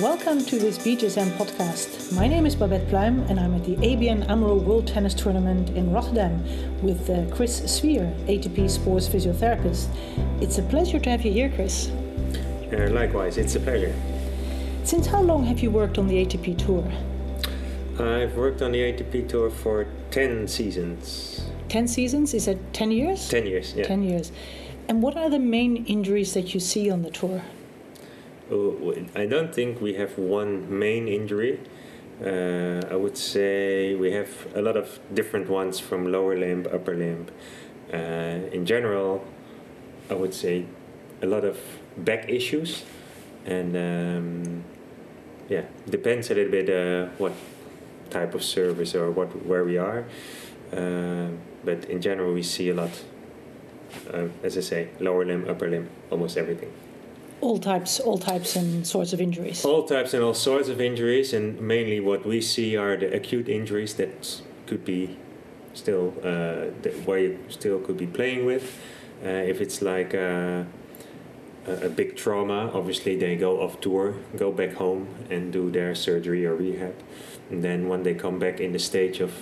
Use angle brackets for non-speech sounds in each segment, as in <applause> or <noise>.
Welcome to this BJSM podcast. My name is Babette Pluim and I'm at the ABN AMRO World Tennis Tournament in Rotterdam with uh, Chris Swier, ATP sports physiotherapist. It's a pleasure to have you here, Chris. Uh, likewise, it's a pleasure. Since how long have you worked on the ATP Tour? I've worked on the ATP Tour for 10 seasons. 10 seasons? Is that 10 years? 10 years, yeah. 10 years. And what are the main injuries that you see on the tour? I don't think we have one main injury. Uh, I would say we have a lot of different ones from lower limb, upper limb. Uh, in general, I would say a lot of back issues, and um, yeah, depends a little bit uh, what type of service or what where we are. Uh, but in general, we see a lot. Uh, as I say, lower limb, upper limb, almost everything all types all types and sorts of injuries. All types and all sorts of injuries and mainly what we see are the acute injuries that could be still uh, where you still could be playing with. Uh, if it's like uh, a, a big trauma obviously they go off tour go back home and do their surgery or rehab. And then when they come back in the stage of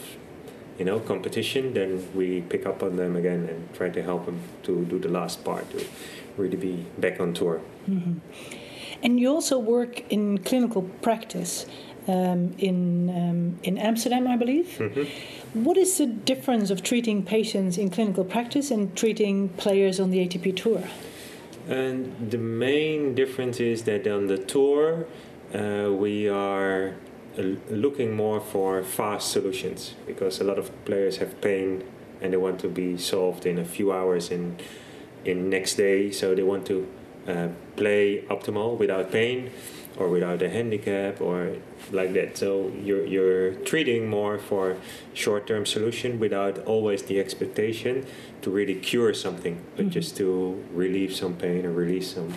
you know competition then we pick up on them again and try to help them to do the last part to really be back on tour mm-hmm. and you also work in clinical practice um, in um, in Amsterdam, I believe. Mm-hmm. What is the difference of treating patients in clinical practice and treating players on the ATP tour? And the main difference is that on the tour, uh, we are looking more for fast solutions because a lot of players have pain and they want to be solved in a few hours in in next day so they want to uh, play optimal without pain or without a handicap or like that so you're, you're treating more for short-term solution without always the expectation to really cure something but mm-hmm. just to relieve some pain or release some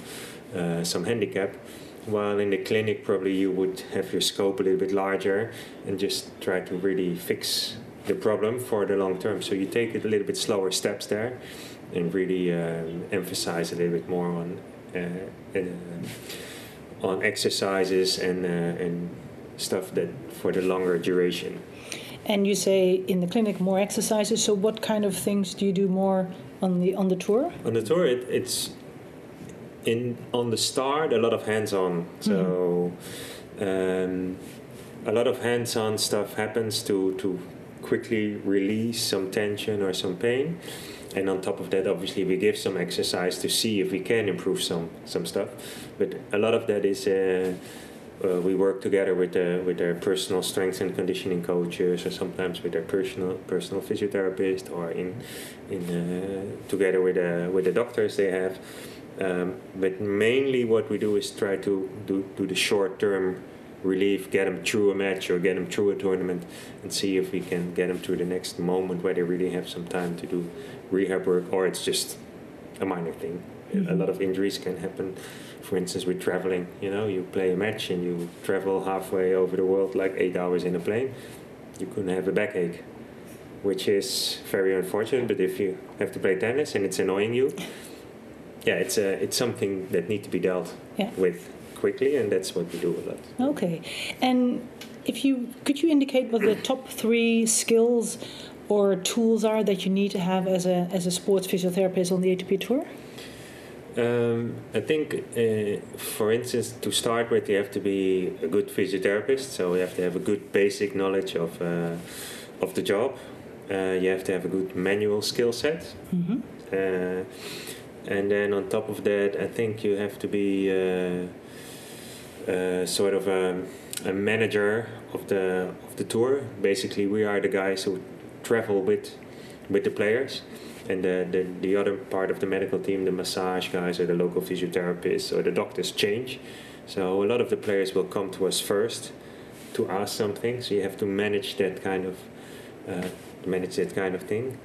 uh, some handicap while in the clinic, probably you would have your scope a little bit larger and just try to really fix the problem for the long term. So you take it a little bit slower steps there and really um, emphasize a little bit more on uh, uh, on exercises and uh, and stuff that for the longer duration. And you say in the clinic more exercises. So what kind of things do you do more on the on the tour? On the tour, it, it's in on the start a lot of hands-on so mm-hmm. um, a lot of hands-on stuff happens to to quickly release some tension or some pain and on top of that obviously we give some exercise to see if we can improve some some stuff but a lot of that is uh, uh, we work together with the, with their personal strength and conditioning coaches, or sometimes with their personal personal physiotherapist, or in in uh, together with the with the doctors they have. Um, but mainly what we do is try to do, do the short term relief, get them through a match or get them through a tournament, and see if we can get them to the next moment where they really have some time to do rehab work, or it's just a minor thing. Mm-hmm. A lot of injuries can happen. For instance, with traveling, you know, you play a match and you travel halfway over the world, like eight hours in a plane, you can have a backache, which is very unfortunate. But if you have to play tennis and it's annoying you, yeah, it's a, it's something that needs to be dealt yeah. with quickly, and that's what we do a lot. Okay, and if you could you indicate what the top three skills or tools are that you need to have as a as a sports physiotherapist on the ATP tour? Um, I think, uh, for instance, to start with, you have to be a good physiotherapist. So you have to have a good basic knowledge of uh, of the job. Uh, you have to have a good manual skill set. Mm-hmm. Uh, and then on top of that, I think you have to be uh, sort of a, a, manager of the of the tour. Basically, we are the guys who travel with with the players, and the, the the other part of the medical team, the massage guys or the local physiotherapists or the doctors, change. So a lot of the players will come to us first to ask something. So you have to manage that kind of uh, manage that kind of thing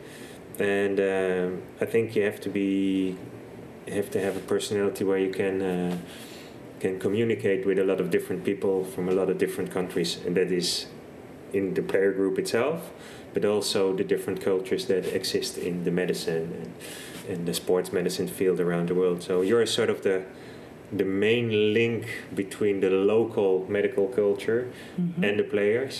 and um, I think you have to be have to have a personality where you can uh, can communicate with a lot of different people from a lot of different countries, and that is in the player group itself, but also the different cultures that exist in the medicine and, and the sports medicine field around the world. So you're sort of the the main link between the local medical culture Mhm. and the players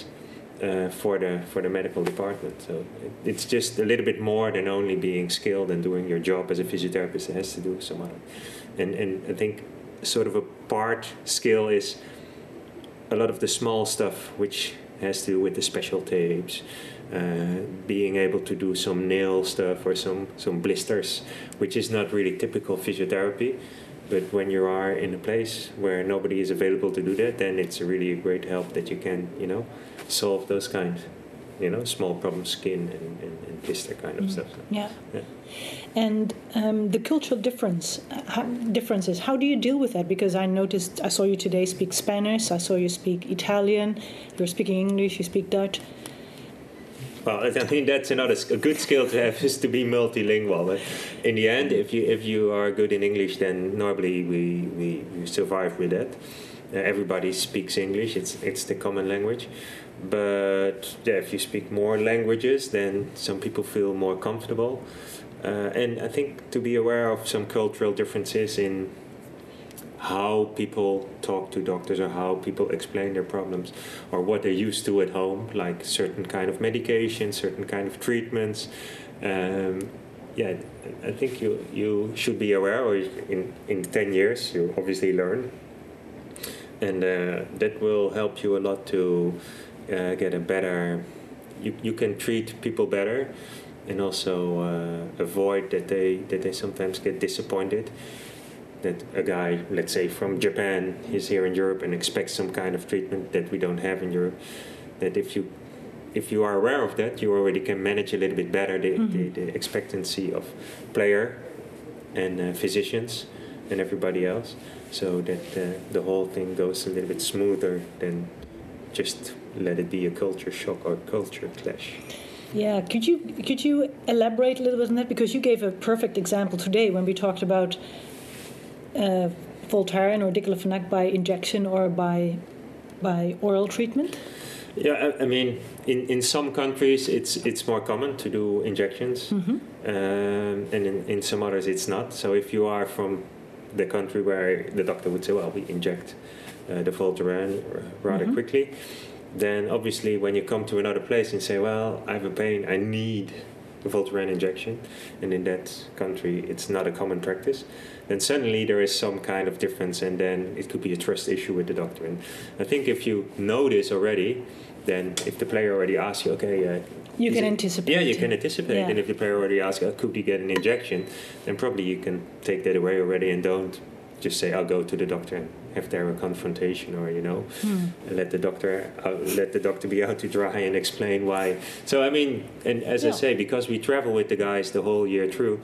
uh, for the for the medical department. So it, it's just a little bit more than only being skilled and doing your job as a physiotherapist. It has to do with some other, and and I think sort of a part skill is a lot of the small stuff which has to do with the special tapes. Uh, being able to do some nail stuff or some, some blisters, which is not really typical physiotherapy. But when you are in a place where nobody is available to do that, then it's really a great help that you can, you know, solve those kind, you know, small problems, skin and, and, and blister kind of Mm. stuff. Yeah. Yeah. And um, the cultural difference, uh, how, differences. How do you deal with that? Because I noticed, I saw you today speak Spanish. I saw you speak Italian. You're speaking English. You speak Dutch. Well, I think that's another a good skill to have <laughs> is to be multilingual. But in the end, if you if you are good in English, then normally we, we, we survive with that. Everybody speaks English; it's it's the common language. But yeah, if you speak more languages, then some people feel more comfortable. Uh, and I think to be aware of some cultural differences in how people talk to doctors or how people explain their problems or what they're used to at home, like certain kind of medication, certain kind of treatments. Um, yeah, I think you you should be aware, or in in ten years you obviously learn, and uh, that will help you a lot to uh, get a better. You you can treat people better, and also uh, avoid that they that they sometimes get disappointed that a guy, let's say from Japan, is here in Europe and expects some kind of treatment that we don't have in Europe. That if you if you are aware of that, you already can manage a little bit better the, Mhm. the, the expectancy of player and uh, physicians and everybody else, so that uh, the whole thing goes a little bit smoother than just let it be a culture shock or culture clash. Yeah, could you could you elaborate a little bit on that because you gave a perfect example today when we talked about uh, Voltaren or diclofenac by injection or by by oral treatment. Yeah, I, I mean, in, in some countries it's it's more common to do injections, Mm-hmm. um, and in, in some others it's not. So if you are from the country where the doctor would say, well, we inject uh, the Voltaren r- rather Mhm. quickly, then obviously when you come to another place and say, well, I have a pain, I need the Voltaren injection, and in that country it's not a common practice, then suddenly there is some kind of difference, and then it could be a trust issue with the doctor. And I think if you know this already, then if the player already asks you, okay, uh, You is can it- anticipate. yeah, you can anticipate. Yeah. And if the player already asks, uh, could he get an injection, then probably you can take that away already and don't just say, I'll go to the doctor and have there a confrontation or, you know, Hmm. let the doctor uh, let the doctor be out to dry and explain why. So, I mean, and as I say, because we travel with the guys the whole year through,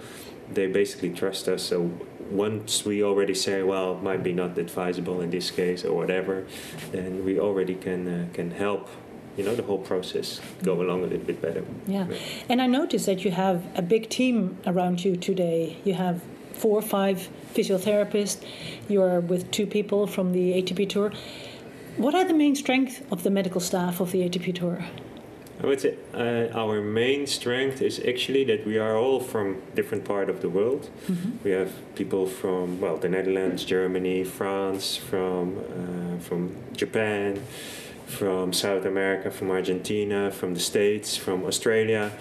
they basically trust us. So once we already say, well, it might be not advisable in this case or whatever, then we already can uh, can help. You know, the whole process go along a little bit better. Yeah, and I noticed that you have a big team around you today. You have four or five physiotherapists. You are with two people from the ATP Tour. What are the main strengths of the medical staff of the ATP Tour? I would say uh, our main strength is actually that we are all from different part of the world. We have people from well the Netherlands, Germany, France, from uh, from Japan, from South America, from Argentina, from the States, from Australia,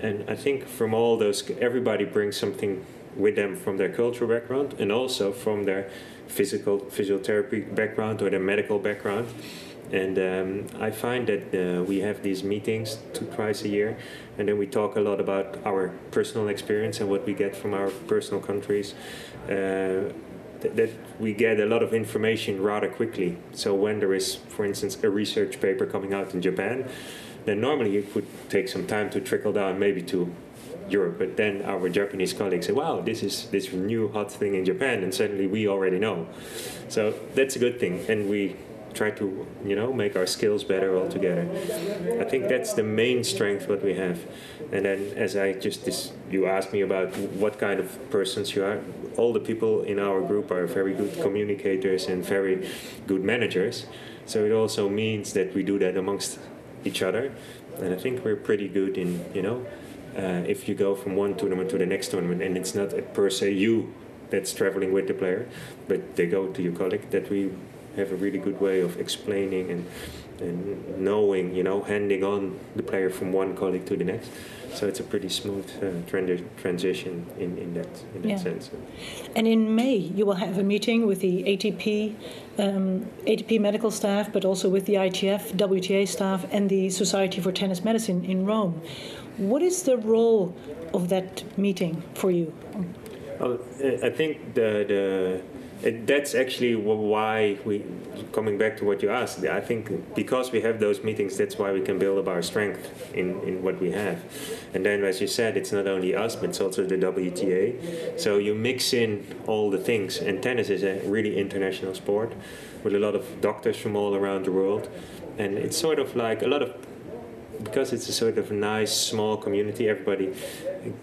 and I think from all those everybody brings something with them from their cultural background and also from their physical physiotherapy background or their medical background. And um, I find that uh, we have these meetings two twice a year, and then we talk a lot about our personal experience and what we get from our personal countries. Uh, th- that we get a lot of information rather quickly. So when there is, for instance, a research paper coming out in Japan, then normally it would take some time to trickle down, maybe to Europe. But then our Japanese colleagues say, "Wow, this is this new hot thing in Japan," and suddenly we already know. So that's a good thing, and we try to you know make our skills better altogether. I think that's the main strength what we have. And then as I just this, you asked me about what kind of persons you are. All the people in our group are very good communicators and very good managers. So it also means that we do that amongst each other. And I think we're pretty good in you know uh, if you go from one tournament to the next tournament and it's not per se you that's traveling with the player, but they go to your colleague. That we have a really good way of explaining and and knowing, you know, handing on the player from one colleague to the next. So it's a pretty smooth uh, transition in, in that in that yeah. sense. And in May, you will have a meeting with the ATP, um, ATP medical staff, but also with the ITF, WTA staff, and the Society for Tennis Medicine in Rome. What is the role of that meeting for you? Well, I think the the it, that's actually why we coming back to what you asked i think because we have those meetings that's why we can build up our strength in, in what we have. And then as you said it's not only us but it's also the wta so you mix in all the things and tennis is a really international sport with a lot of doctors from all around the world. And it's sort of like a lot of because it's a sort of nice small community, everybody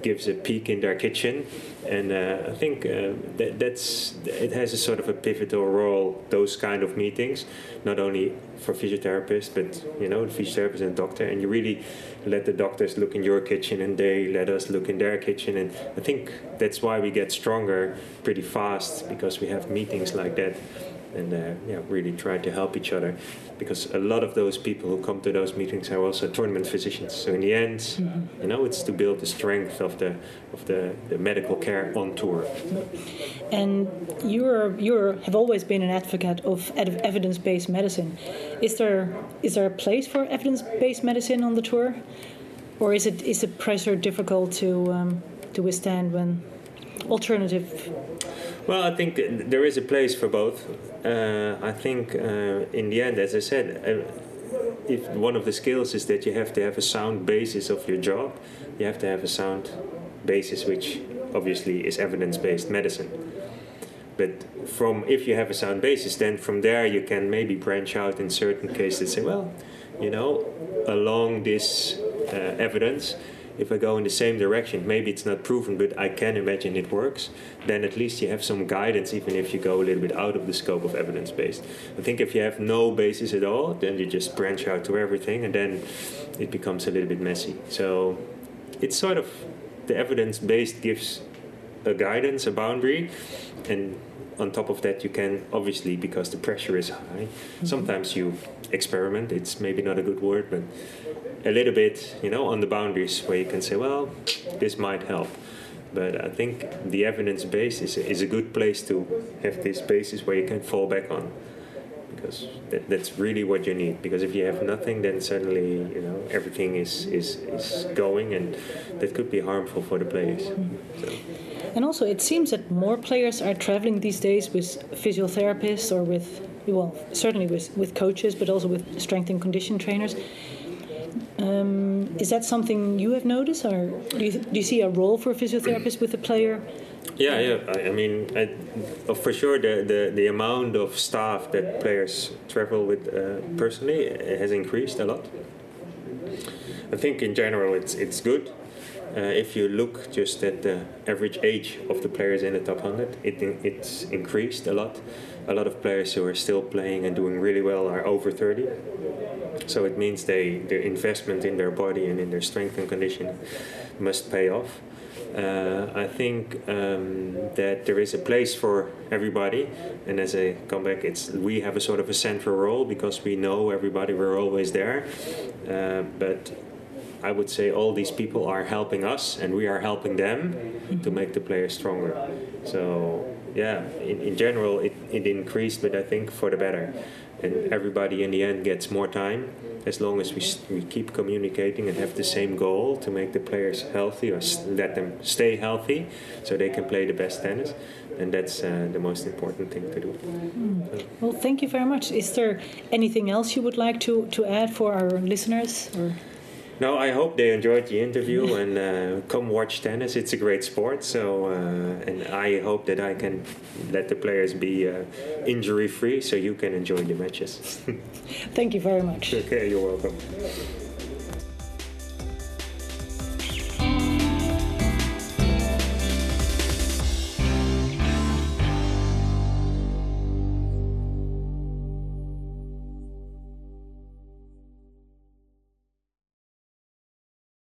gives a peek in their kitchen, and uh, I think uh, that that's it has a sort of a pivotal role. Those kind of meetings, not only for physiotherapists, but you know, the physiotherapist and doctor, and you really let the doctors look in your kitchen, and they let us look in their kitchen, and I think that's why we get stronger pretty fast because we have meetings like that and uh, yeah, really try to help each other because a lot of those people who come to those meetings are also tournament physicians. So in the end, mm-hmm. you know, it's to build the strength of the of the, the medical care on tour. And you're you have always been an advocate of evidence-based medicine. Is there is there a place for evidence-based medicine on the tour, or is it is the pressure difficult to um, to withstand when alternative well, I think there is a place for both. Uh, I think uh, in the end, as I said, uh, if one of the skills is that you have to have a sound basis of your job, you have to have a sound basis, which obviously is evidence-based medicine. But from if you have a sound basis, then from there you can maybe branch out in certain cases. And say, well, you know, along this uh, evidence if I go in the same direction, maybe it's not proven, but I can imagine it works, then at least you have some guidance, even if you go a little bit out of the scope of evidence based. I think if you have no basis at all, then you just branch out to everything, and then it becomes a little bit messy. So it's sort of the evidence based gives a guidance, a boundary, and on top of that, you can obviously, because the pressure is high, mm-hmm. sometimes you experiment. It's maybe not a good word, but a little bit, you know, on the boundaries where you can say, well, this might help. But I think the evidence base is, is a good place to have this basis where you can fall back on. Because that, that's really what you need. Because if you have nothing, then suddenly, you know, everything is, is, is going, and that could be harmful for the players. So. And also, it seems that more players are traveling these days with physiotherapists or with, well, certainly with, with coaches, but also with strength and condition trainers. Um, is that something you have noticed, or do you, do you see a role for a physiotherapist with a player? Yeah, yeah. I, I mean, I, oh, for sure, the, the, the amount of staff that players travel with uh, personally has increased a lot. I think in general it's it's good. Uh, if you look just at the average age of the players in the top 100, it it's increased a lot. A lot of players who are still playing and doing really well are over 30. So it means they their investment in their body and in their strength and conditioning must pay off. Uh, I think um, that there is a place for everybody, and as I come back, it's we have a sort of a central role because we know everybody. We're always there, uh, but I would say all these people are helping us, and we are helping them to make the players stronger. So yeah, in, in general, it, it increased, but I think for the better and everybody in the end gets more time as long as we, we keep communicating and have the same goal to make the players healthy or let them stay healthy so they can play the best tennis and that's uh, the most important thing to do mm. well thank you very much is there anything else you would like to, to add for our listeners or? No, I hope they enjoyed the interview <laughs> and uh, come watch tennis. It's a great sport. So, uh, and I hope that I can let the players be uh, injury free, so you can enjoy the matches. <laughs> Thank you very much. Okay, you're welcome.